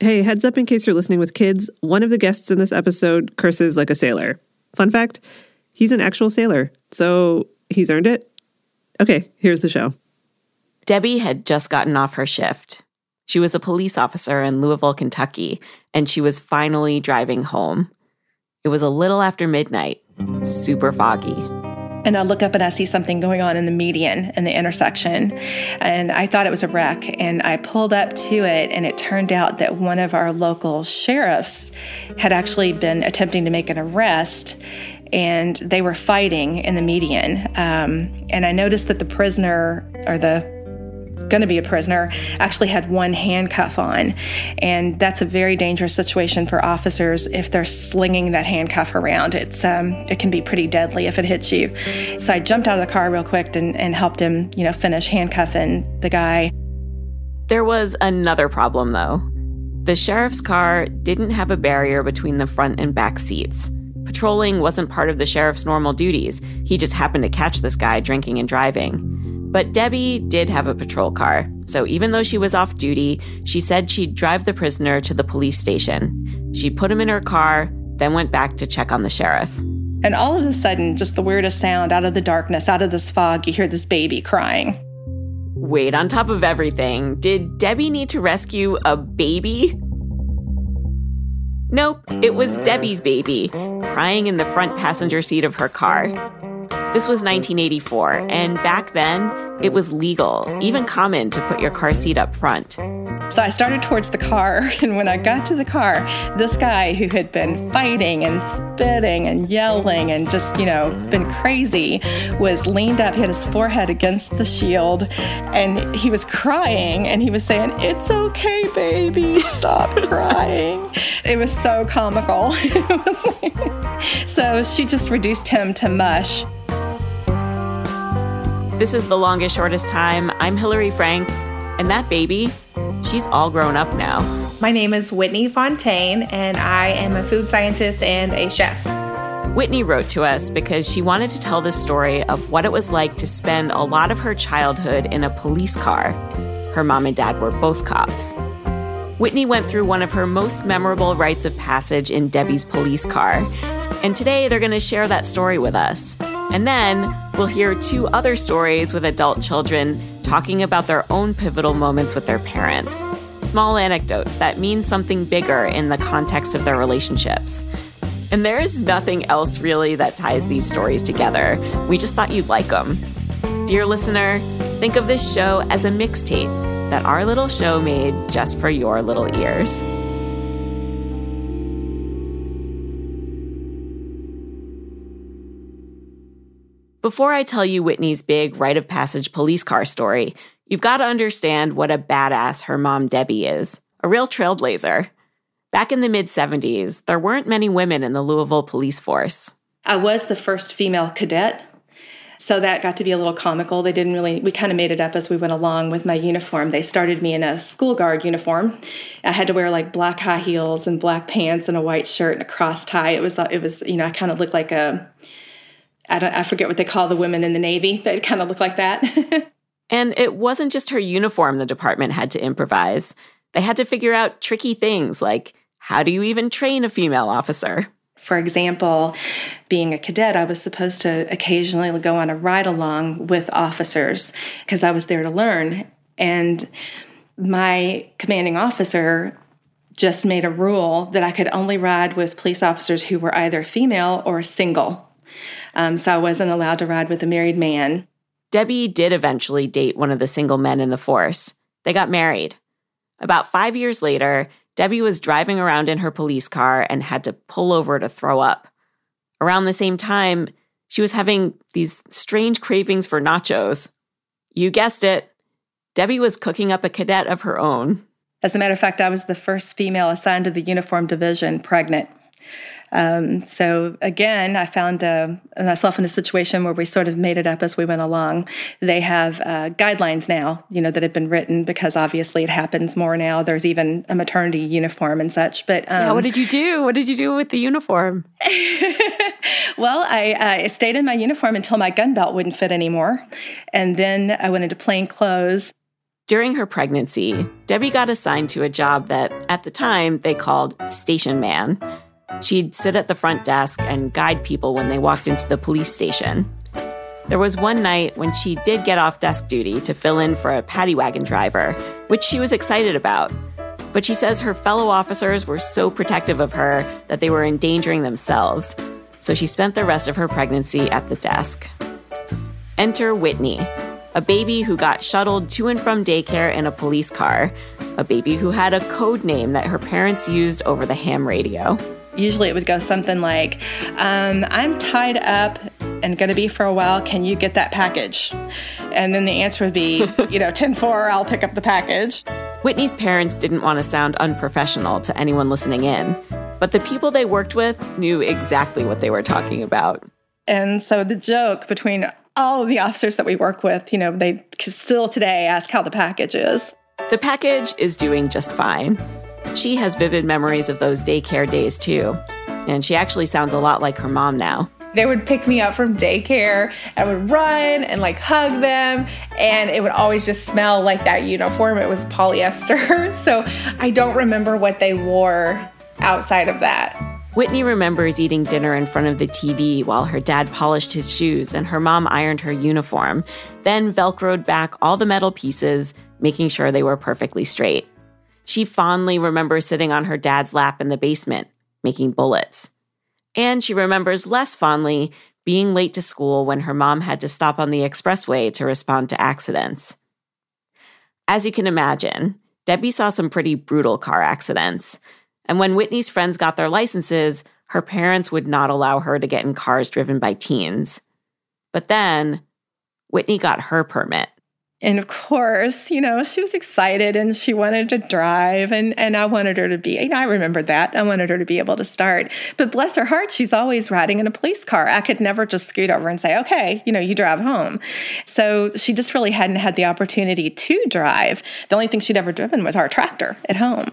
Hey, heads up in case you're listening with kids, one of the guests in this episode curses like a sailor. Fun fact he's an actual sailor, so he's earned it. Okay, here's the show. Debbie had just gotten off her shift. She was a police officer in Louisville, Kentucky, and she was finally driving home. It was a little after midnight, super foggy. And I look up and I see something going on in the median in the intersection. And I thought it was a wreck. And I pulled up to it, and it turned out that one of our local sheriffs had actually been attempting to make an arrest. And they were fighting in the median. Um, and I noticed that the prisoner or the going to be a prisoner actually had one handcuff on. And that's a very dangerous situation for officers if they're slinging that handcuff around. It's um, it can be pretty deadly if it hits you. So I jumped out of the car real quick and, and helped him, you know, finish handcuffing the guy. There was another problem though. The sheriff's car didn't have a barrier between the front and back seats. Patrolling wasn't part of the sheriff's normal duties. He just happened to catch this guy drinking and driving. But Debbie did have a patrol car, so even though she was off duty, she said she'd drive the prisoner to the police station. She put him in her car, then went back to check on the sheriff. And all of a sudden, just the weirdest sound out of the darkness, out of this fog, you hear this baby crying. Wait, on top of everything, did Debbie need to rescue a baby? Nope, it was Debbie's baby, crying in the front passenger seat of her car. This was 1984, and back then, it was legal, even common, to put your car seat up front. So I started towards the car, and when I got to the car, this guy who had been fighting and spitting and yelling and just, you know, been crazy was leaned up, he had his forehead against the shield, and he was crying and he was saying, It's okay, baby, stop crying. It was so comical. so she just reduced him to mush. This is The Longest Shortest Time. I'm Hillary Frank, and that baby, she's all grown up now. My name is Whitney Fontaine, and I am a food scientist and a chef. Whitney wrote to us because she wanted to tell the story of what it was like to spend a lot of her childhood in a police car. Her mom and dad were both cops. Whitney went through one of her most memorable rites of passage in Debbie's police car, and today they're going to share that story with us. And then we'll hear two other stories with adult children talking about their own pivotal moments with their parents. Small anecdotes that mean something bigger in the context of their relationships. And there is nothing else really that ties these stories together. We just thought you'd like them. Dear listener, think of this show as a mixtape that our little show made just for your little ears. Before I tell you Whitney's big rite of passage police car story, you've got to understand what a badass her mom Debbie is a real trailblazer. Back in the mid 70s, there weren't many women in the Louisville police force. I was the first female cadet, so that got to be a little comical. They didn't really, we kind of made it up as we went along with my uniform. They started me in a school guard uniform. I had to wear like black high heels and black pants and a white shirt and a cross tie. It was, it was, you know, I kind of looked like a, I, don't, I forget what they call the women in the Navy that kind of look like that. and it wasn't just her uniform the department had to improvise. They had to figure out tricky things like how do you even train a female officer? For example, being a cadet, I was supposed to occasionally go on a ride along with officers because I was there to learn. And my commanding officer just made a rule that I could only ride with police officers who were either female or single. Um, so I wasn't allowed to ride with a married man. Debbie did eventually date one of the single men in the force. They got married. About five years later, Debbie was driving around in her police car and had to pull over to throw up. Around the same time, she was having these strange cravings for nachos. You guessed it. Debbie was cooking up a cadet of her own. As a matter of fact, I was the first female assigned to the uniform division pregnant. Um, so again, I found uh, myself in a situation where we sort of made it up as we went along. They have uh, guidelines now, you know, that have been written because obviously it happens more now. There's even a maternity uniform and such. But um, yeah, what did you do? What did you do with the uniform? well, I, I stayed in my uniform until my gun belt wouldn't fit anymore, and then I went into plain clothes. During her pregnancy, Debbie got assigned to a job that, at the time, they called station man. She'd sit at the front desk and guide people when they walked into the police station. There was one night when she did get off desk duty to fill in for a paddy wagon driver, which she was excited about. But she says her fellow officers were so protective of her that they were endangering themselves. So she spent the rest of her pregnancy at the desk. Enter Whitney, a baby who got shuttled to and from daycare in a police car, a baby who had a code name that her parents used over the ham radio. Usually it would go something like, um, I'm tied up and going to be for a while. Can you get that package? And then the answer would be, you know, 10 4, I'll pick up the package. Whitney's parents didn't want to sound unprofessional to anyone listening in, but the people they worked with knew exactly what they were talking about. And so the joke between all of the officers that we work with, you know, they still today ask how the package is. The package is doing just fine. She has vivid memories of those daycare days too, and she actually sounds a lot like her mom now. They would pick me up from daycare. I would run and like hug them, and it would always just smell like that uniform. It was polyester. So I don't remember what they wore outside of that. Whitney remembers eating dinner in front of the TV while her dad polished his shoes and her mom ironed her uniform, then velcroed back all the metal pieces, making sure they were perfectly straight. She fondly remembers sitting on her dad's lap in the basement, making bullets. And she remembers less fondly being late to school when her mom had to stop on the expressway to respond to accidents. As you can imagine, Debbie saw some pretty brutal car accidents, and when Whitney's friends got their licenses, her parents would not allow her to get in cars driven by teens. But then, Whitney got her permit. And of course, you know, she was excited and she wanted to drive and, and I wanted her to be, you know, I remembered that. I wanted her to be able to start. But bless her heart, she's always riding in a police car. I could never just scoot over and say, okay, you know, you drive home. So she just really hadn't had the opportunity to drive. The only thing she'd ever driven was our tractor at home.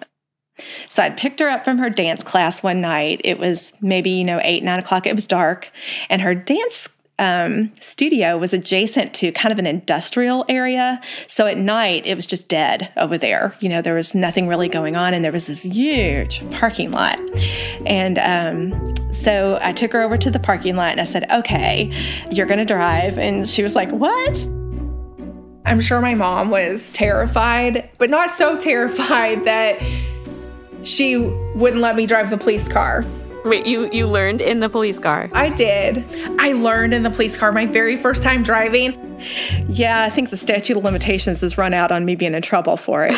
So I'd picked her up from her dance class one night. It was maybe, you know, eight, nine o'clock. It was dark. And her dance um, studio was adjacent to kind of an industrial area. So at night, it was just dead over there. You know, there was nothing really going on. And there was this huge parking lot. And um, so I took her over to the parking lot and I said, okay, you're going to drive. And she was like, what? I'm sure my mom was terrified, but not so terrified that she wouldn't let me drive the police car. Wait, you you learned in the police car? I did. I learned in the police car my very first time driving. Yeah, I think the statute of limitations has run out on me being in trouble for it.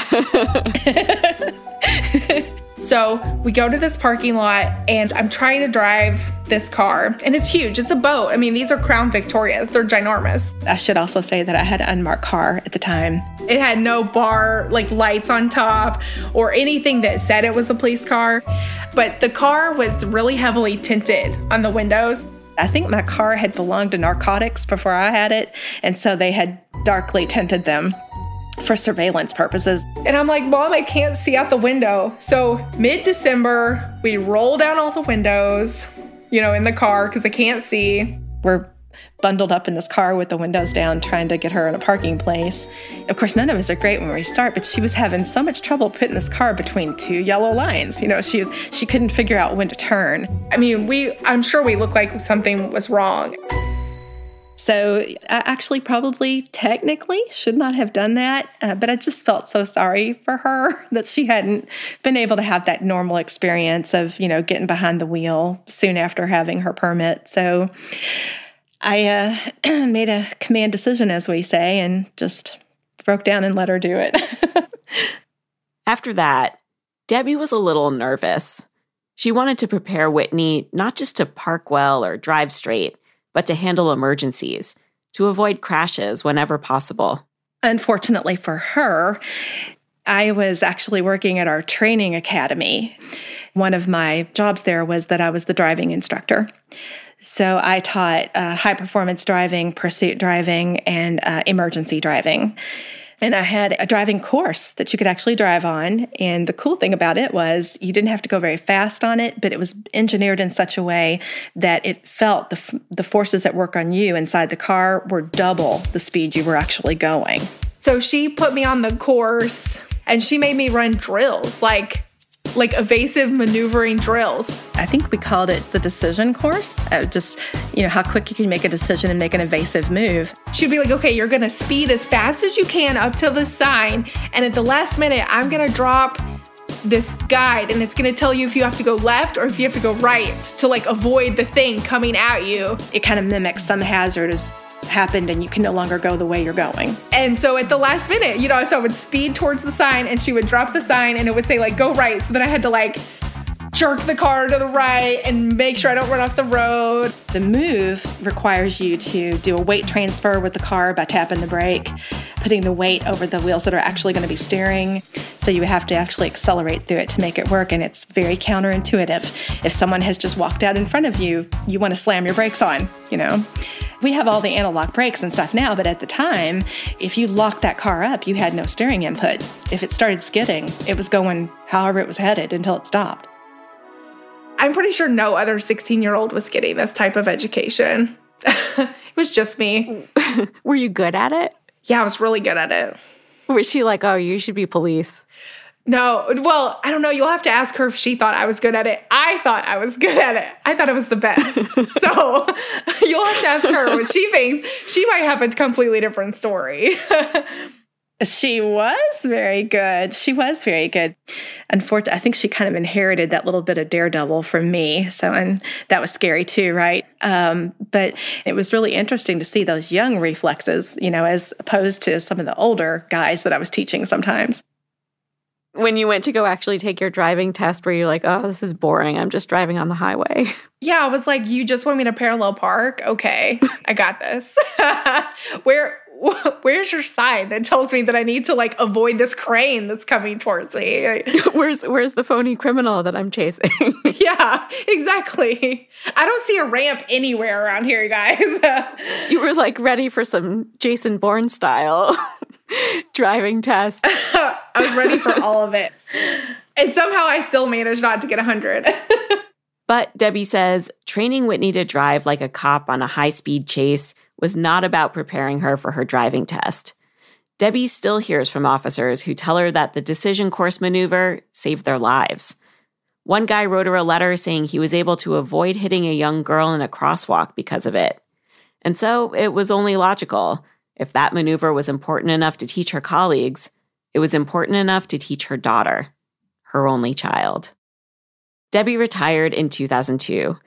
so we go to this parking lot, and I'm trying to drive this car, and it's huge. It's a boat. I mean, these are Crown Victorias, they're ginormous. I should also say that I had an unmarked car at the time. It had no bar, like lights on top, or anything that said it was a police car, but the car was really heavily tinted on the windows. I think my car had belonged to narcotics before I had it, and so they had darkly tinted them for surveillance purposes. And I'm like, Mom, I can't see out the window. So, mid December, we roll down all the windows you know, in the car because I can't see. We're bundled up in this car with the windows down trying to get her in a parking place. Of course, none of us are great when we start, but she was having so much trouble putting this car between two yellow lines. You know, she was, she couldn't figure out when to turn. I mean, we I'm sure we looked like something was wrong. So I actually probably technically should not have done that, uh, but I just felt so sorry for her that she hadn't been able to have that normal experience of, you know, getting behind the wheel soon after having her permit. So I uh, made a command decision, as we say, and just broke down and let her do it. After that, Debbie was a little nervous. She wanted to prepare Whitney not just to park well or drive straight but to handle emergencies, to avoid crashes whenever possible. Unfortunately for her, I was actually working at our training academy. One of my jobs there was that I was the driving instructor. So I taught uh, high performance driving, pursuit driving, and uh, emergency driving. And I had a driving course that you could actually drive on. And the cool thing about it was you didn't have to go very fast on it, but it was engineered in such a way that it felt the, the forces that work on you inside the car were double the speed you were actually going. So she put me on the course and she made me run drills like like evasive maneuvering drills. I think we called it the decision course. Uh, just, you know, how quick you can make a decision and make an evasive move. She'd be like, okay, you're gonna speed as fast as you can up to the sign. And at the last minute, I'm gonna drop this guide and it's going to tell you if you have to go left or if you have to go right to like avoid the thing coming at you. It kind of mimics some hazard as happened and you can no longer go the way you're going. And so at the last minute, you know, so I would speed towards the sign and she would drop the sign and it would say like go right. So then I had to like jerk the car to the right and make sure I don't run off the road. The move requires you to do a weight transfer with the car by tapping the brake, putting the weight over the wheels that are actually going to be steering. So you have to actually accelerate through it to make it work. And it's very counterintuitive. If someone has just walked out in front of you, you want to slam your brakes on, you know? We have all the anti-lock brakes and stuff now, but at the time, if you locked that car up, you had no steering input. If it started skidding, it was going however it was headed until it stopped. I'm pretty sure no other 16 year old was getting this type of education. it was just me. Were you good at it? Yeah, I was really good at it. Was she like, oh, you should be police? No, well, I don't know. You'll have to ask her if she thought I was good at it. I thought I was good at it. I thought it was the best. so you'll have to ask her what she thinks. She might have a completely different story. She was very good. She was very good. Unfortunately, I think she kind of inherited that little bit of daredevil from me. So, and that was scary too, right? Um, but it was really interesting to see those young reflexes, you know, as opposed to some of the older guys that I was teaching sometimes. When you went to go actually take your driving test, were you like, oh, this is boring. I'm just driving on the highway? Yeah, I was like, you just want me to parallel park? Okay, I got this. Where where's your sign that tells me that I need to like avoid this crane that's coming towards me? where's where's the phony criminal that I'm chasing? yeah, exactly. I don't see a ramp anywhere around here, you guys. you were like ready for some Jason Bourne style driving test. I was ready for all of it. And somehow I still managed not to get 100. but Debbie says training Whitney to drive like a cop on a high speed chase was not about preparing her for her driving test. Debbie still hears from officers who tell her that the decision course maneuver saved their lives. One guy wrote her a letter saying he was able to avoid hitting a young girl in a crosswalk because of it. And so it was only logical. If that maneuver was important enough to teach her colleagues, it was important enough to teach her daughter, her only child. Debbie retired in 2002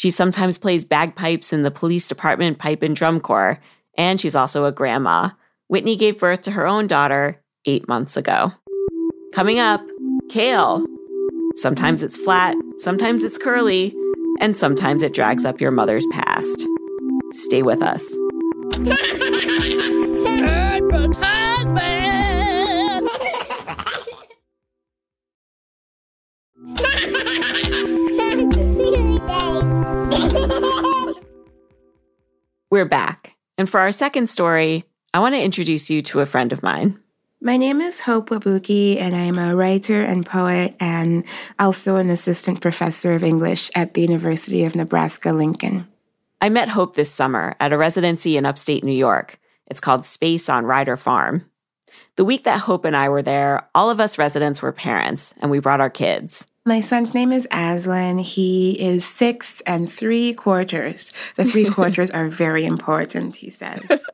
she sometimes plays bagpipes in the police department pipe and drum corps, and she's also a grandma. Whitney gave birth to her own daughter eight months ago. Coming up, kale. Sometimes it's flat, sometimes it's curly, and sometimes it drags up your mother's past. Stay with us. We're back. And for our second story, I want to introduce you to a friend of mine. My name is Hope Wabuke, and I'm a writer and poet and also an assistant professor of English at the University of Nebraska Lincoln. I met Hope this summer at a residency in upstate New York. It's called Space on Ryder Farm. The week that Hope and I were there, all of us residents were parents, and we brought our kids. My son's name is Aslan. He is six and three quarters. The three quarters are very important, he says.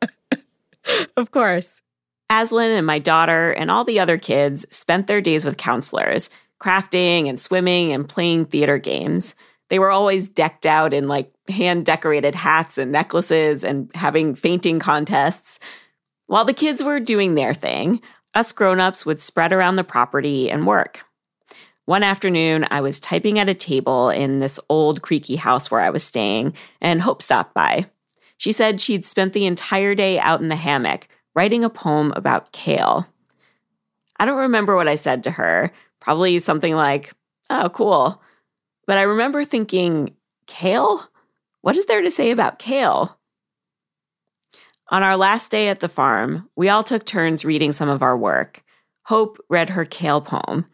of course. Aslan and my daughter and all the other kids spent their days with counselors, crafting and swimming and playing theater games. They were always decked out in like hand decorated hats and necklaces and having fainting contests. While the kids were doing their thing, us grown ups would spread around the property and work. One afternoon, I was typing at a table in this old creaky house where I was staying, and Hope stopped by. She said she'd spent the entire day out in the hammock writing a poem about kale. I don't remember what I said to her, probably something like, oh, cool. But I remember thinking, kale? What is there to say about kale? On our last day at the farm, we all took turns reading some of our work. Hope read her kale poem.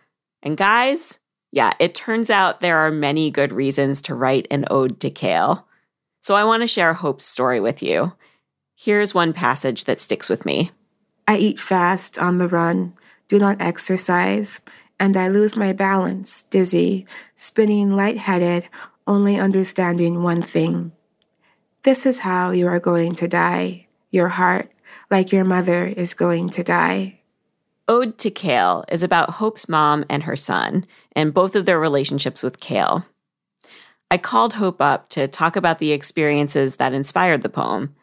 And guys, yeah, it turns out there are many good reasons to write an ode to kale. So I want to share Hope's story with you. Here's one passage that sticks with me. I eat fast on the run, do not exercise, and I lose my balance, dizzy, spinning lightheaded, only understanding one thing. This is how you are going to die your heart like your mother is going to die. Ode to Kale is about Hope's mom and her son, and both of their relationships with Kale. I called Hope up to talk about the experiences that inspired the poem.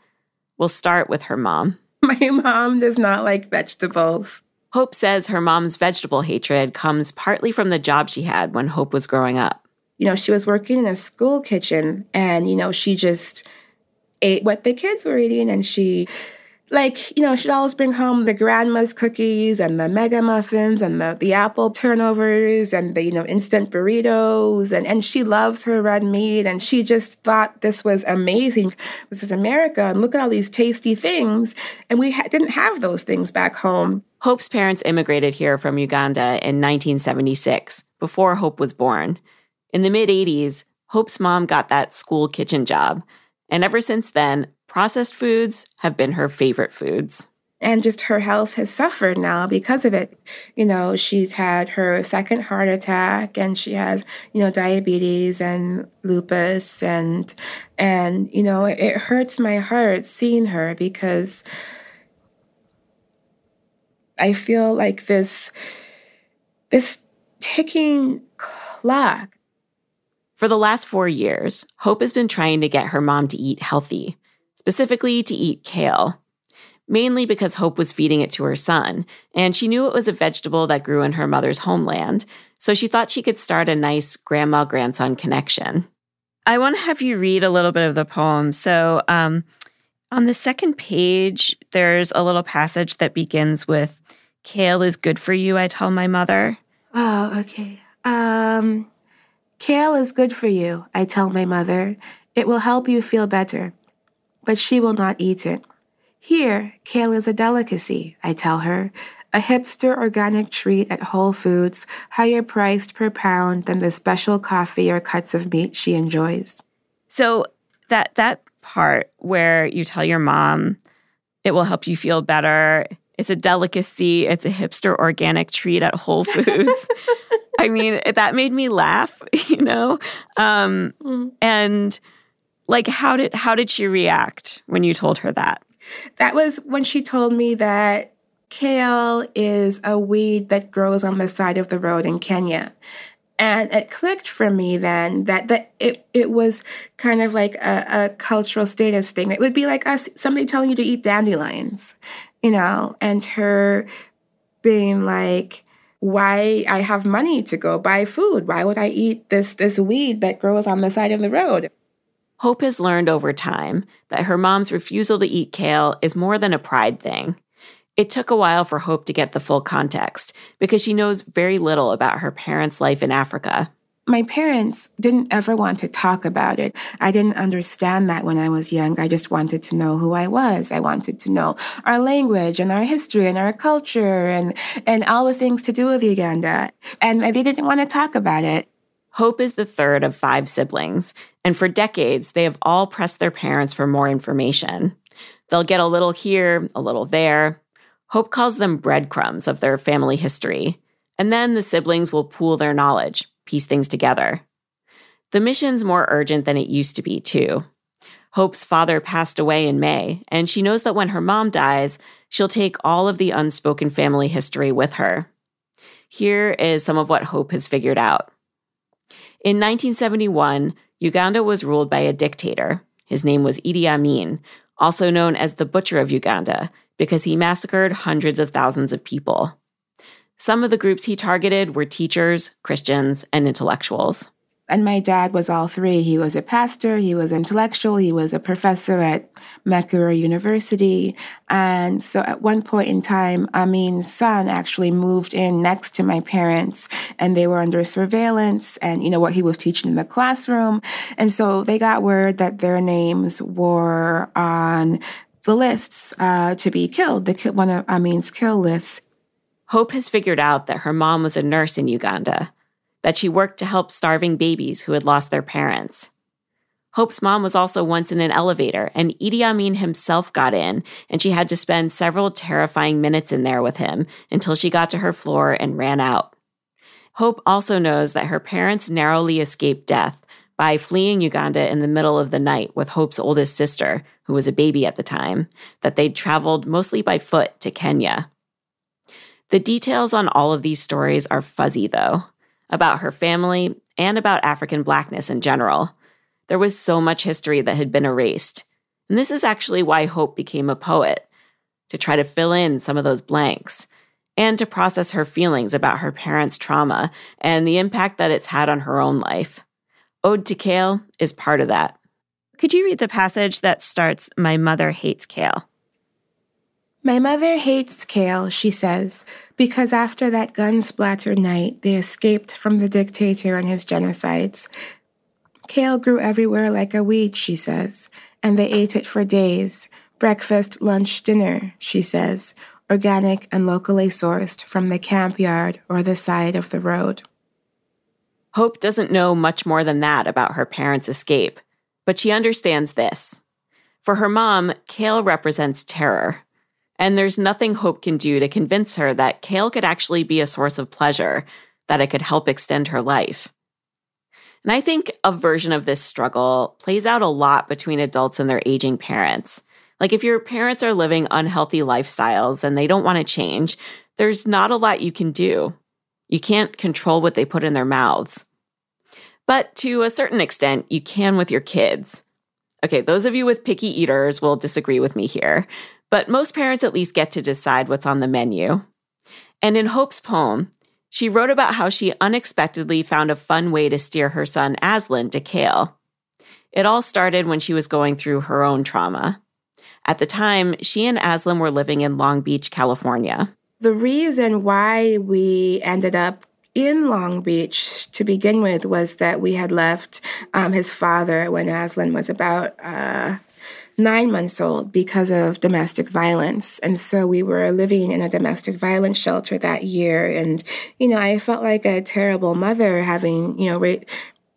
We'll start with her mom. My mom does not like vegetables. Hope says her mom's vegetable hatred comes partly from the job she had when Hope was growing up. You know, she was working in a school kitchen and, you know, she just ate what the kids were eating and she like, you know, she'd always bring home the grandma's cookies and the mega muffins and the, the apple turnovers and the, you know, instant burritos. And, and she loves her red meat. And she just thought this was amazing. This is America. And look at all these tasty things. And we ha- didn't have those things back home. Hope's parents immigrated here from Uganda in 1976, before Hope was born. In the mid 80s, Hope's mom got that school kitchen job. And ever since then, processed foods have been her favorite foods. And just her health has suffered now because of it. You know, she's had her second heart attack and she has, you know, diabetes and lupus and, and, you know, it, it hurts my heart seeing her because I feel like this, this ticking clock for the last four years, Hope has been trying to get her mom to eat healthy, specifically to eat kale, mainly because Hope was feeding it to her son, and she knew it was a vegetable that grew in her mother's homeland, so she thought she could start a nice grandma grandson connection. I want to have you read a little bit of the poem. So, um, on the second page, there's a little passage that begins with, Kale is good for you, I tell my mother. Oh, okay. Um, Kale is good for you, I tell my mother. It will help you feel better. But she will not eat it. Here, kale is a delicacy, I tell her. A hipster organic treat at Whole Foods, higher priced per pound than the special coffee or cuts of meat she enjoys. So that that part where you tell your mom it will help you feel better. It's a delicacy. It's a hipster organic treat at Whole Foods. I mean, that made me laugh, you know? Um, mm. And like, how did, how did she react when you told her that? That was when she told me that kale is a weed that grows on the side of the road in Kenya. And it clicked for me then that, that it, it was kind of like a, a cultural status thing. It would be like us, somebody telling you to eat dandelions, you know, and her being like, why I have money to go buy food. Why would I eat this this weed that grows on the side of the road? Hope has learned over time that her mom's refusal to eat kale is more than a pride thing. It took a while for Hope to get the full context because she knows very little about her parents' life in Africa my parents didn't ever want to talk about it. I didn't understand that when I was young. I just wanted to know who I was. I wanted to know our language and our history and our culture and, and all the things to do with Uganda. And they didn't want to talk about it. Hope is the third of five siblings, and for decades, they have all pressed their parents for more information. They'll get a little here, a little there. Hope calls them breadcrumbs of their family history. And then the siblings will pool their knowledge, piece things together. The mission's more urgent than it used to be, too. Hope's father passed away in May, and she knows that when her mom dies, she'll take all of the unspoken family history with her. Here is some of what Hope has figured out. In 1971, Uganda was ruled by a dictator. His name was Idi Amin, also known as the Butcher of Uganda, because he massacred hundreds of thousands of people. Some of the groups he targeted were teachers, Christians, and intellectuals. And my dad was all three. He was a pastor, he was intellectual, he was a professor at Makerere University. And so at one point in time, Amin's son actually moved in next to my parents and they were under surveillance and, you know, what he was teaching in the classroom. And so they got word that their names were on the lists uh, to be killed, the, one of Amin's kill lists. Hope has figured out that her mom was a nurse in Uganda that she worked to help starving babies who had lost their parents. Hope's mom was also once in an elevator, and Idi Amin himself got in, and she had to spend several terrifying minutes in there with him until she got to her floor and ran out. Hope also knows that her parents narrowly escaped death by fleeing Uganda in the middle of the night with Hope's oldest sister, who was a baby at the time, that they'd traveled mostly by foot to Kenya. The details on all of these stories are fuzzy, though about her family, and about African blackness in general. There was so much history that had been erased. And this is actually why Hope became a poet to try to fill in some of those blanks and to process her feelings about her parents' trauma and the impact that it's had on her own life. Ode to Kale is part of that. Could you read the passage that starts, My mother hates kale? My mother hates Kale, she says, because after that gun splatter night, they escaped from the dictator and his genocides. Kale grew everywhere like a weed, she says, and they ate it for days breakfast, lunch, dinner, she says, organic and locally sourced from the camp yard or the side of the road. Hope doesn't know much more than that about her parents' escape, but she understands this. For her mom, kale represents terror, and there's nothing Hope can do to convince her that kale could actually be a source of pleasure, that it could help extend her life. And I think a version of this struggle plays out a lot between adults and their aging parents. Like if your parents are living unhealthy lifestyles and they don't want to change, there's not a lot you can do. You can't control what they put in their mouths. But to a certain extent, you can with your kids. Okay, those of you with picky eaters will disagree with me here, but most parents at least get to decide what's on the menu. And in Hope's poem, she wrote about how she unexpectedly found a fun way to steer her son Aslan to kale. It all started when she was going through her own trauma. At the time, she and Aslan were living in Long Beach, California. The reason why we ended up in Long Beach to begin with was that we had left um, his father when Aslan was about uh, nine months old because of domestic violence. And so we were living in a domestic violence shelter that year. And, you know, I felt like a terrible mother having, you know, ra-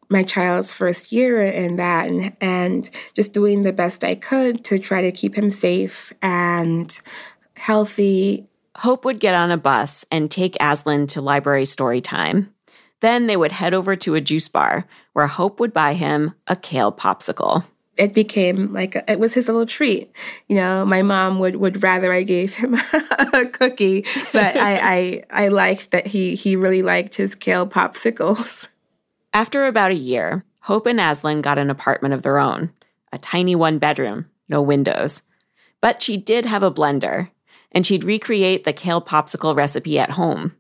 my child's first year in that and, and just doing the best I could to try to keep him safe and healthy. Hope would get on a bus and take Aslan to library story time. Then they would head over to a juice bar where Hope would buy him a kale popsicle it became like it was his little treat. You know, my mom would would rather I gave him a cookie, but I, I I liked that he he really liked his kale popsicles. After about a year, Hope and Aslan got an apartment of their own, a tiny one bedroom, no windows. But she did have a blender, and she'd recreate the kale popsicle recipe at home.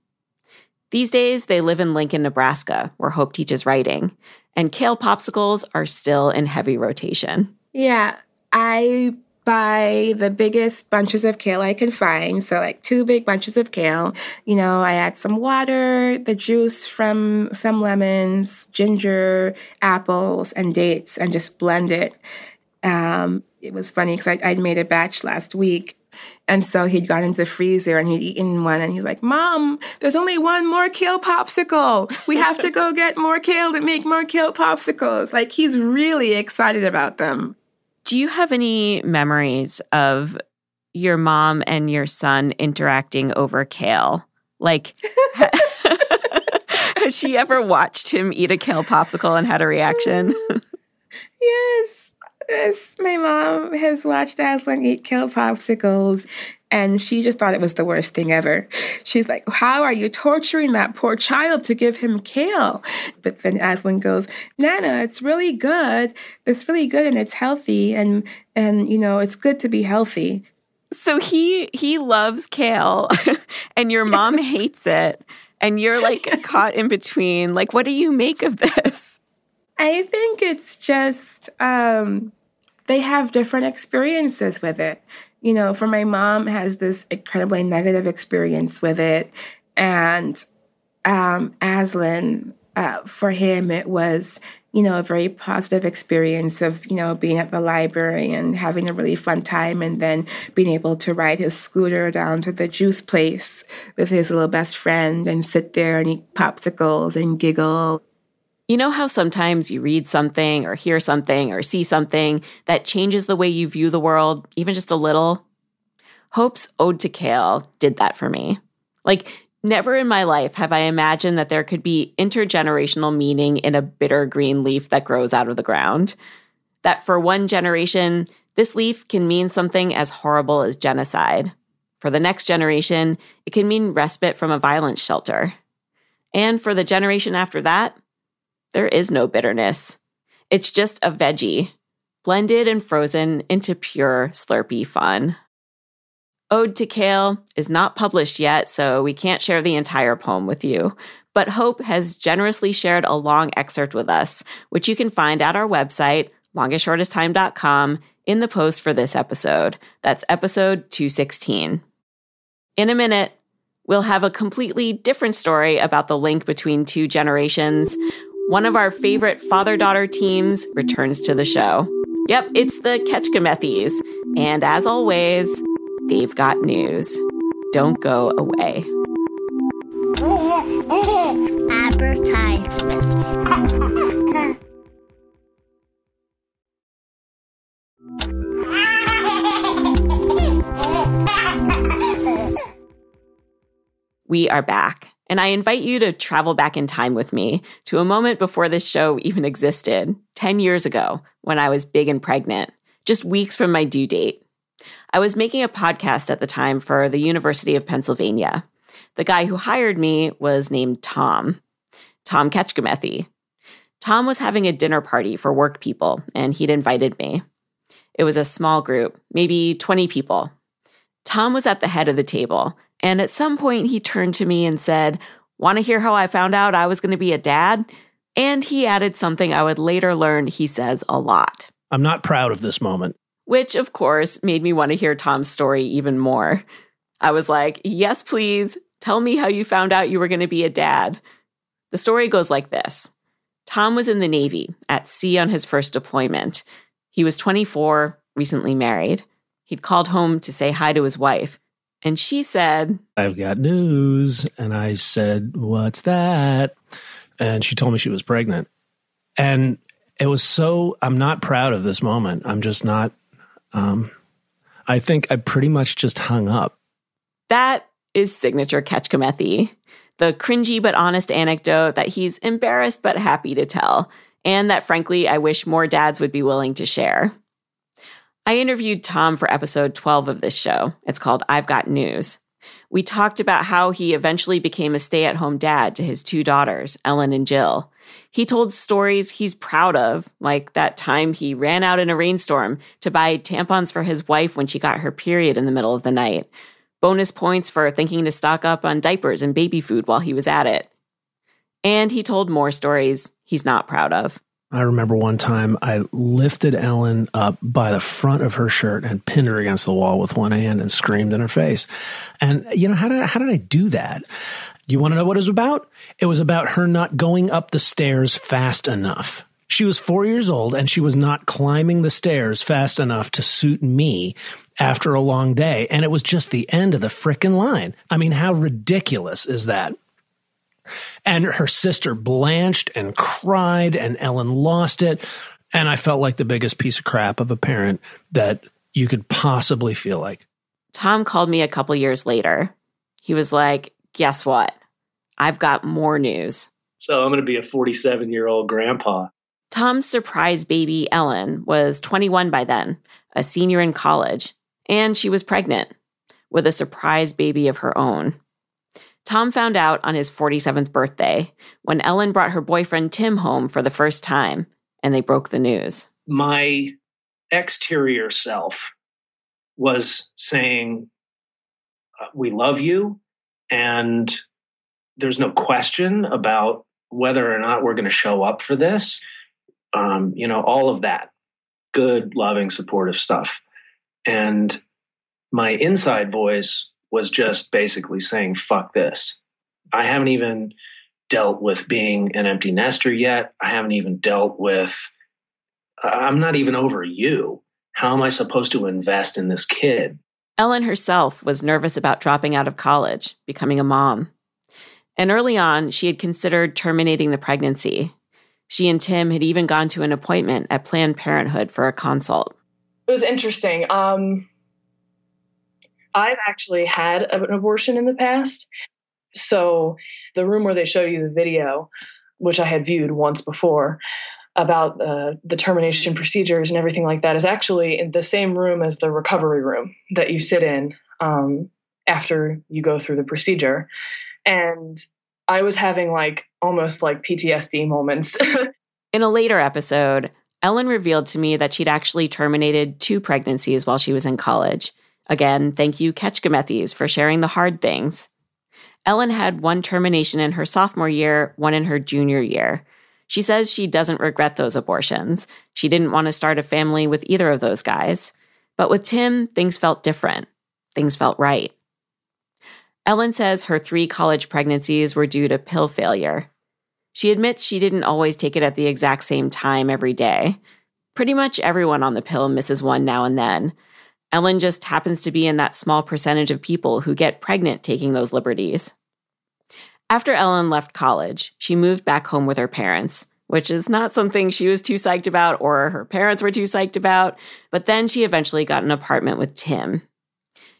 These days, they live in Lincoln, Nebraska, where Hope teaches writing, and kale popsicles are still in heavy rotation. Yeah, I buy the biggest bunches of kale I can find. So, like two big bunches of kale. You know, I add some water, the juice from some lemons, ginger, apples, and dates, and just blend it. Um, it was funny because I, I made a batch last week and so he'd gone into the freezer and he'd eaten one and he's like, Mom, there's only one more kale popsicle. We have to go get more kale to make more kale popsicles. Like he's really excited about them. Do you have any memories of your mom and your son interacting over kale? Like, has she ever watched him eat a kale popsicle and had a reaction? yes. Yes, my mom has watched Aslan eat kale popsicles, and she just thought it was the worst thing ever. She's like, How are you torturing that poor child to give him kale? But then Aslan goes, Nana, it's really good. It's really good and it's healthy, and and you know, it's good to be healthy. So he he loves kale, and your mom hates it, and you're like caught in between. Like, what do you make of this? I think it's just um, they have different experiences with it. You know, for my mom has this incredibly negative experience with it, and um, Aslan, uh, for him, it was you know, a very positive experience of, you know, being at the library and having a really fun time and then being able to ride his scooter down to the juice place with his little best friend and sit there and eat popsicles and giggle. You know how sometimes you read something or hear something or see something that changes the way you view the world, even just a little? Hope's Ode to Kale did that for me. Like, Never in my life have I imagined that there could be intergenerational meaning in a bitter green leaf that grows out of the ground. That for one generation, this leaf can mean something as horrible as genocide. For the next generation, it can mean respite from a violence shelter. And for the generation after that, there is no bitterness. It's just a veggie, blended and frozen into pure Slurpee fun. Ode to Kale is not published yet, so we can't share the entire poem with you. But Hope has generously shared a long excerpt with us, which you can find at our website, longestshortesttime.com, in the post for this episode. That's episode 216. In a minute, we'll have a completely different story about the link between two generations. One of our favorite father daughter teams returns to the show. Yep, it's the Kecskemethys. And as always, they've got news. Don't go away. Advertisements. we are back. And I invite you to travel back in time with me to a moment before this show even existed, 10 years ago, when I was big and pregnant, just weeks from my due date. I was making a podcast at the time for the University of Pennsylvania. The guy who hired me was named Tom, Tom Kecskemethy. Tom was having a dinner party for work people, and he'd invited me. It was a small group, maybe 20 people. Tom was at the head of the table, and at some point he turned to me and said, Want to hear how I found out I was going to be a dad? And he added something I would later learn he says a lot. I'm not proud of this moment which of course made me want to hear Tom's story even more. I was like, yes, please, tell me how you found out you were going to be a dad. The story goes like this Tom was in the Navy at sea on his first deployment. He was 24, recently married. He'd called home to say hi to his wife, and she said, I've got news. And I said, What's that? And she told me she was pregnant. And it was so, I'm not proud of this moment. I'm just not um, I think I pretty much just hung up. That is signature Kecskemethy, the cringy but honest anecdote that he's embarrassed but happy to tell, and that frankly I wish more dads would be willing to share. I interviewed Tom for episode 12 of this show. It's called I've Got News. We talked about how he eventually became a stay at home dad to his two daughters, Ellen and Jill, he told stories he's proud of, like that time he ran out in a rainstorm to buy tampons for his wife when she got her period in the middle of the night. Bonus points for thinking to stock up on diapers and baby food while he was at it. And he told more stories he's not proud of. I remember one time I lifted Ellen up by the front of her shirt and pinned her against the wall with one hand and screamed in her face. And you know how did I, how did I do that? You want to know what it was about? It was about her not going up the stairs fast enough. She was four years old and she was not climbing the stairs fast enough to suit me after a long day. And it was just the end of the frickin' line. I mean, how ridiculous is that? And her sister blanched and cried, and Ellen lost it. And I felt like the biggest piece of crap of a parent that you could possibly feel like. Tom called me a couple years later. He was like, guess what? I've got more news. So I'm going to be a 47 year old grandpa. Tom's surprise baby, Ellen, was 21 by then, a senior in college, and she was pregnant with a surprise baby of her own. Tom found out on his 47th birthday when Ellen brought her boyfriend Tim home for the first time, and they broke the news. My exterior self was saying, uh, We love you and there's no question about whether or not we're going to show up for this. um, you know, all of that good, loving, supportive stuff. And my inside voice was just basically saying, fuck this. I haven't even dealt with being an empty nester yet. I haven't even dealt with, I'm not even over you. How am I supposed to invest in this kid? Ellen herself was nervous about dropping out of college, becoming a mom. And early on, she had considered terminating the pregnancy. She and Tim had even gone to an appointment at Planned Parenthood for a consult. It was interesting. Um, I've actually had an abortion in the past. So, the room where they show you the video, which I had viewed once before, about uh, the termination procedures and everything like that is actually in the same room as the recovery room that you sit in um, after you go through the procedure. And I was having like almost like PTSD moments. in a later episode, Ellen revealed to me that she'd actually terminated two pregnancies while she was in college. Again, thank you, Kecskemethys, for sharing the hard things. Ellen had one termination in her sophomore year, one in her junior year. She says she doesn't regret those abortions. She didn't want to start a family with either of those guys. But with Tim, things felt different. Things felt right. Ellen says her three college pregnancies were due to pill failure. She admits she didn't always take it at the exact same time every day. Pretty much everyone on the pill misses one now and then. Ellen just happens to be in that small percentage of people who get pregnant taking those liberties. After Ellen left college, she moved back home with her parents, which is not something she was too psyched about or her parents were too psyched about. But then she eventually got an apartment with Tim.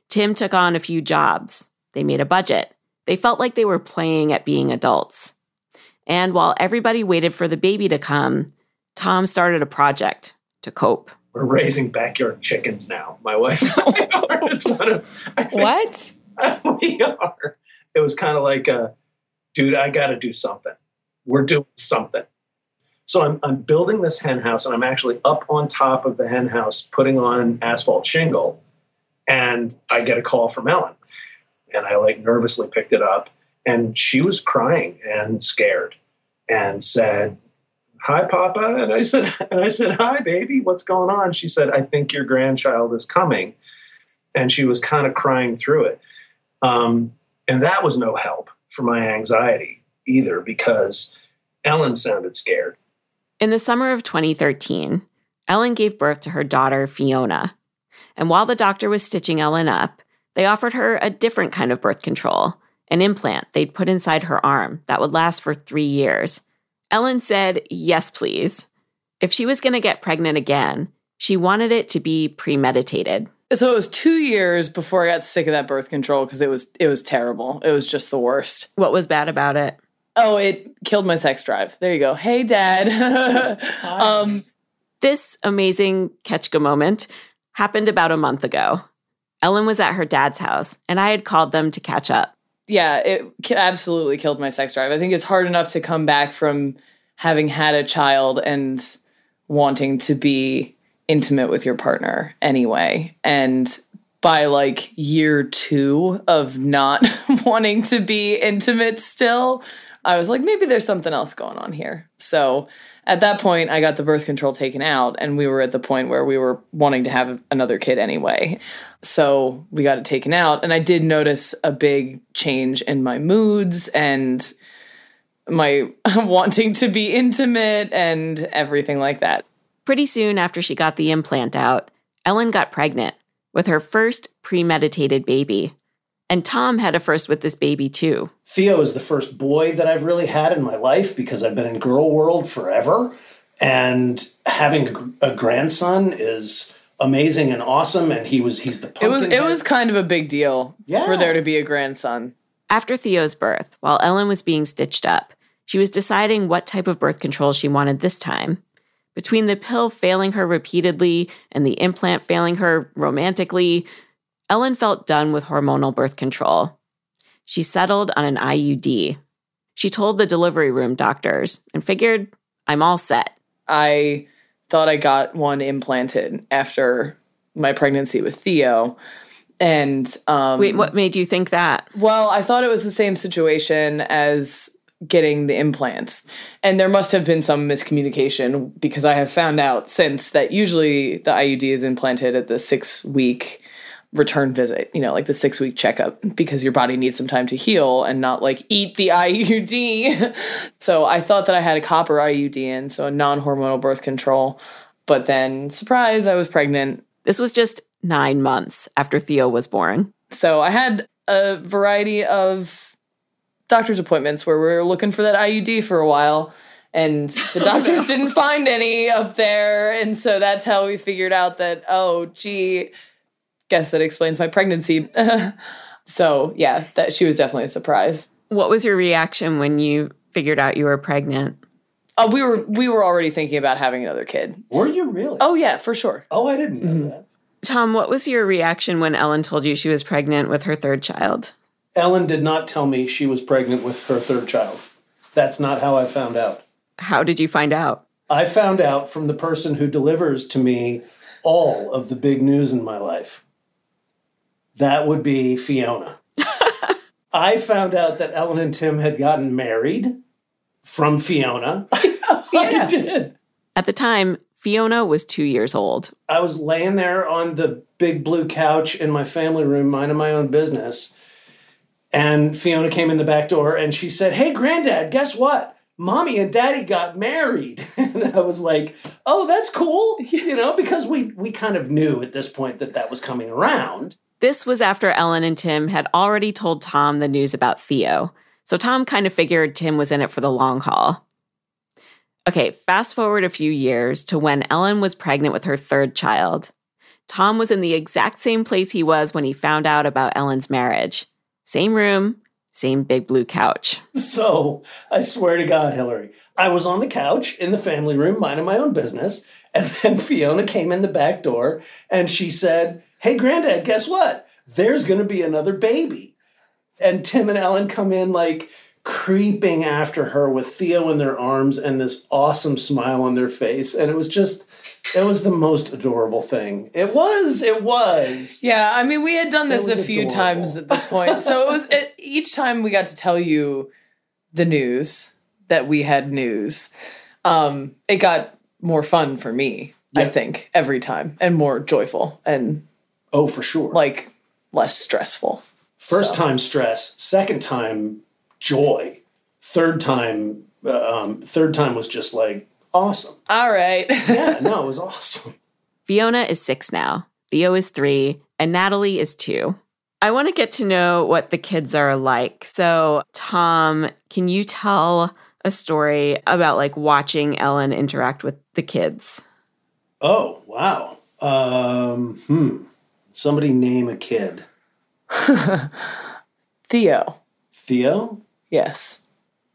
Tim took on a few jobs. They made a budget. They felt like they were playing at being adults. And while everybody waited for the baby to come, Tom started a project to cope. We're raising backyard chickens now. My wife. it's one of, what? we are. It was kind of like a dude, I got to do something. We're doing something. So I'm, I'm building this hen house and I'm actually up on top of the hen house putting on asphalt shingle. And I get a call from Ellen. And I like nervously picked it up. And she was crying and scared and said, Hi, Papa. And I said, and I said, Hi, baby, what's going on? She said, I think your grandchild is coming. And she was kind of crying through it. Um, and that was no help for my anxiety either because Ellen sounded scared. In the summer of 2013, Ellen gave birth to her daughter, Fiona. And while the doctor was stitching Ellen up, they offered her a different kind of birth control an implant they'd put inside her arm that would last for three years. Ellen said, yes, please. If she was going to get pregnant again, she wanted it to be premeditated. So it was two years before I got sick of that birth control because it was it was terrible. It was just the worst. What was bad about it? Oh, it killed my sex drive. There you go. Hey, Dad. um, this amazing Ketchka moment happened about a month ago. Ellen was at her dad's house, and I had called them to catch up. Yeah, it absolutely killed my sex drive. I think it's hard enough to come back from having had a child and wanting to be intimate with your partner anyway. And by like year two of not wanting to be intimate still, I was like, maybe there's something else going on here. So at that point, I got the birth control taken out, and we were at the point where we were wanting to have another kid anyway. So we got it taken out, and I did notice a big change in my moods and my wanting to be intimate and everything like that. Pretty soon after she got the implant out, Ellen got pregnant with her first premeditated baby. And Tom had a first with this baby too. Theo is the first boy that I've really had in my life because I've been in girl world forever. And having a grandson is amazing and awesome. And he was he's the it was it was kind of a big deal yeah. for there to be a grandson. After Theo's birth, while Ellen was being stitched up, she was deciding what type of birth control she wanted this time. Between the pill failing her repeatedly and the implant failing her romantically, Ellen felt done with hormonal birth control. She settled on an IUD. She told the delivery room doctors and figured, I'm all set. I thought I got one implanted after my pregnancy with Theo. And um, wait, what made you think that? Well, I thought it was the same situation as getting the implants. And there must have been some miscommunication because I have found out since that usually the IUD is implanted at the six week return visit, you know, like the six week checkup, because your body needs some time to heal and not like eat the IUD. so I thought that I had a copper IUD in, so a non hormonal birth control. But then, surprise, I was pregnant. This was just nine months after Theo was born. So I had a variety of doctor's appointments where we were looking for that IUD for a while. And the oh, doctors didn't find any up there. And so that's how we figured out that, oh, gee, guess that explains my pregnancy. so yeah, that she was definitely a surprise. What was your reaction when you figured out you were pregnant? Oh, we were we were already thinking about having another kid. Were you really? Oh yeah, for sure. Oh, I didn't know mm-hmm. that. Tom, what was your reaction when Ellen told you she was pregnant with her third child? Ellen did not tell me she was pregnant with her third child. That's not how I found out. How did you find out? I found out from the person who delivers to me all of the big news in my life. That would be Fiona. I found out that Ellen and Tim had gotten married from Fiona. Oh, I did. At the time, Fiona was two years old. I was laying there on the big blue couch in my family room, minding my own business. And Fiona came in the back door and she said, Hey, granddad, guess what? Mommy and daddy got married. and I was like, Oh, that's cool. You know, because we, we kind of knew at this point that that was coming around. This was after Ellen and Tim had already told Tom the news about Theo. So Tom kind of figured Tim was in it for the long haul. Okay, fast forward a few years to when Ellen was pregnant with her third child. Tom was in the exact same place he was when he found out about Ellen's marriage. Same room, same big blue couch. So I swear to God, Hillary, I was on the couch in the family room, minding my own business. And then Fiona came in the back door and she said, Hey, granddad, guess what? There's going to be another baby. And Tim and Ellen come in like creeping after her with Theo in their arms and this awesome smile on their face. And it was just, it was the most adorable thing. It was, it was. Yeah, I mean, we had done this a few adorable. times at this point. So it was it, each time we got to tell you the news that we had news. Um, it got more fun for me, I think, every time, and more joyful and Oh, for sure. like less stressful. First So- time stress, second time joy, third time, uh, um, third time was just like awesome. All right. Yeah, no, it was awesome. Fiona is six now, Theo is three, and Natalie is two. I want to get to know what the kids are like. So, Tom, can you tell a story about like watching Ellen interact with the kids? Oh, wow. Um, hmm. Somebody name a kid. Theo. Theo? Yes.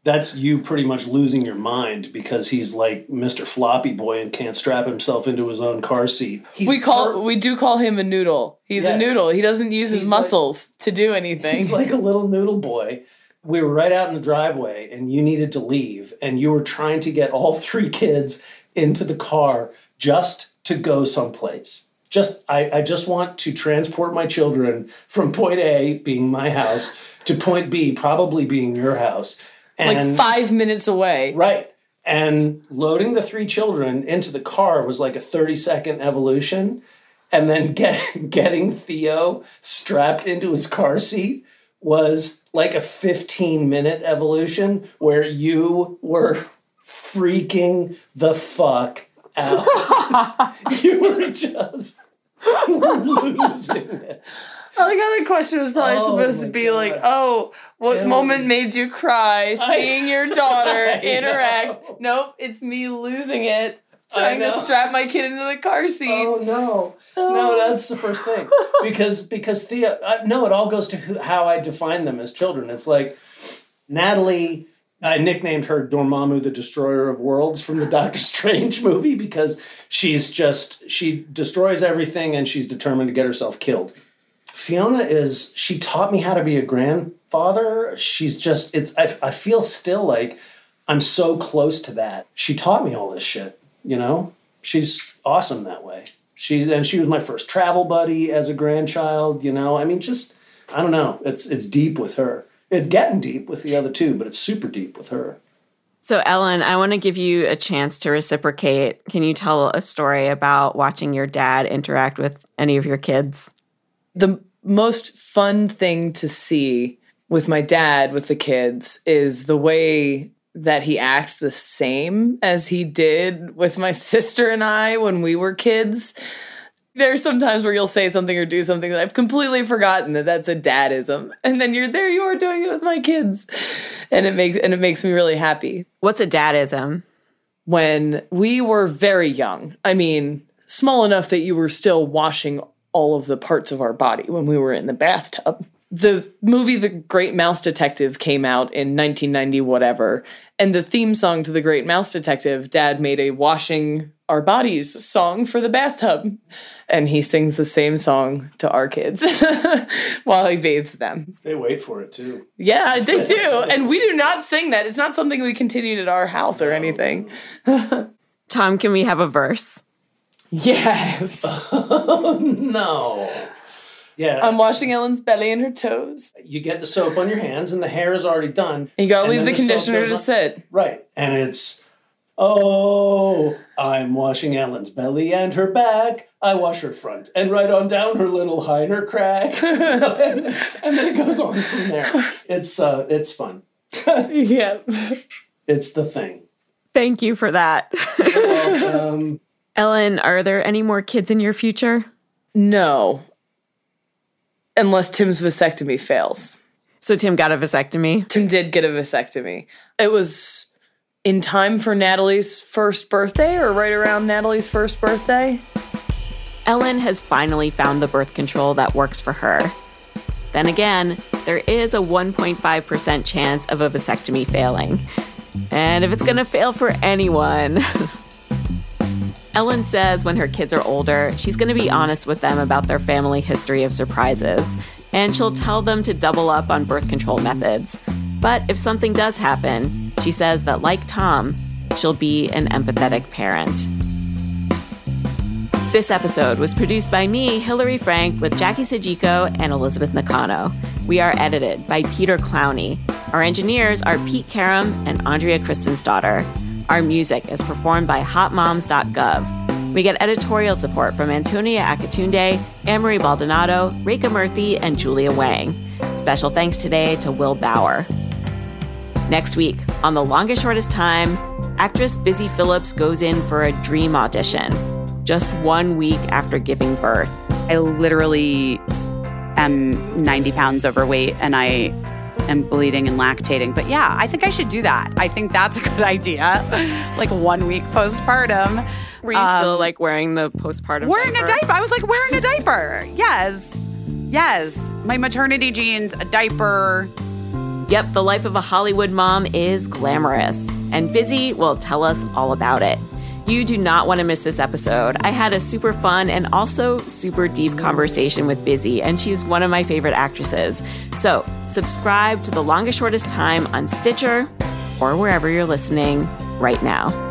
That's you pretty much losing your mind because he's like Mr. Floppy Boy and can't strap himself into his own car seat. He's we call per- we do call him a noodle. He's Yeah. a noodle. He doesn't use his He's like- muscles to do anything. He's like a little noodle boy. We were right out in the driveway and you needed to leave and you were trying to get all three kids into the car just to go someplace. Just I, I just want to transport my children from point A being my house to point B probably being your house. And like five minutes away. Right. And loading the three children into the car was like a 30 second evolution. And then get, getting Theo strapped into his car seat was like a 15 minute evolution where you were freaking the fuck out. you were just losing it. I like how the question was probably Oh supposed to be God. like, oh, what It moment was- made you cry seeing your daughter interact? Nope, it's me losing it, trying to strap my kid into the car seat. Oh no, no, that's the first thing because because Thea. Uh, no, it all goes to who, how I define them as children. It's like Natalie. I nicknamed her Dormammu, the Destroyer of Worlds, from the Doctor Strange movie because she's just she destroys everything and she's determined to get herself killed. Fiona is she taught me how to be a grandfather. She's just it's I, I feel still like I'm so close to that. She taught me all this shit, you know? She's awesome that way. She and she was my first travel buddy as a grandchild, you know. I mean just I don't know. It's it's deep with her. It's getting deep with the other two, but it's super deep with her. So, Ellen, I want to give you a chance to reciprocate. Can you tell a story about watching your dad interact with any of your kids? The most fun thing to see with my dad with the kids is the way that he acts the same as he did with my sister and I when we were kids. There's sometimes where you'll say something or do something that I've completely forgotten that that's a dadism, and then you're there. You are doing it with my kids, and it makes and it makes me really happy. What's a dadism? When we were very young, I mean, small enough that you were still washing all of the parts of our body when we were in the bathtub the movie The Great Mouse Detective came out in 1990, whatever. And the theme song to The Great Mouse Detective, Dad made a washing our bodies song for the bathtub. And he sings the same song to our kids while he bathes them. They wait for it too. Yeah, they do. and we do not sing that. It's not something we continued at our house or anything. Tom, can we have a verse? Yes. Oh, no. Yeah. I'm washing Ellen's belly and her toes. You get the soap on your hands and the hair is already done. You gotta And leave then the conditioner to sit. Right. And it's, oh, I'm washing Ellen's belly and her back. I wash her front and right on down her little hinder crack. and, and then it goes on from there. It's uh it's fun. yeah. It's the thing. Thank you for that. Um, Ellen, are there any more kids in your future? No. Unless Tim's vasectomy fails. So Tim got a vasectomy. Tim did get a vasectomy. It was in time for Natalie's first birthday or right around Natalie's first birthday. Ellen has finally found the birth control that works for her. Then again, there is a 1.5% chance of a vasectomy failing. And if it's gonna fail for anyone, Ellen says when her kids are older, she's gonna be honest with them about their family history of surprises, and she'll tell them to double up on birth control methods. But if something does happen, she says that, like Tom, she'll be an empathetic parent. This episode was produced by me, Hillary Frank, with Jackie Sojico and Elizabeth Nakano. We are edited by Peter Clowney. Our engineers are Pete Karam and Andrea Kristinsdottir. Our music is performed by hotmoms.gov. We get editorial support from Antonia Akatunde, Amory Baldonado, Reka Murthy, and Julia Wang. Special thanks today to Will Bauer. Next week, on The Longest Shortest Time, actress Busy Phillips goes in for a dream audition just one week after giving birth. I literally am 90 pounds overweight and I am bleeding and lactating. But yeah, I think I should do that. I think that's a good idea. like one week postpartum. Were you Um, still like wearing the postpartum Wearing diaper? a diaper. I was like wearing a diaper. Yes. Yes. My maternity jeans, a diaper. Yep, the life of a Hollywood mom is glamorous, and Busy will tell us all about it. You do not want to miss this episode. I had a super fun and also super deep conversation with Busy, and she's one of my favorite actresses. So, subscribe to The Longest Shortest Time on Stitcher or wherever you're listening right now.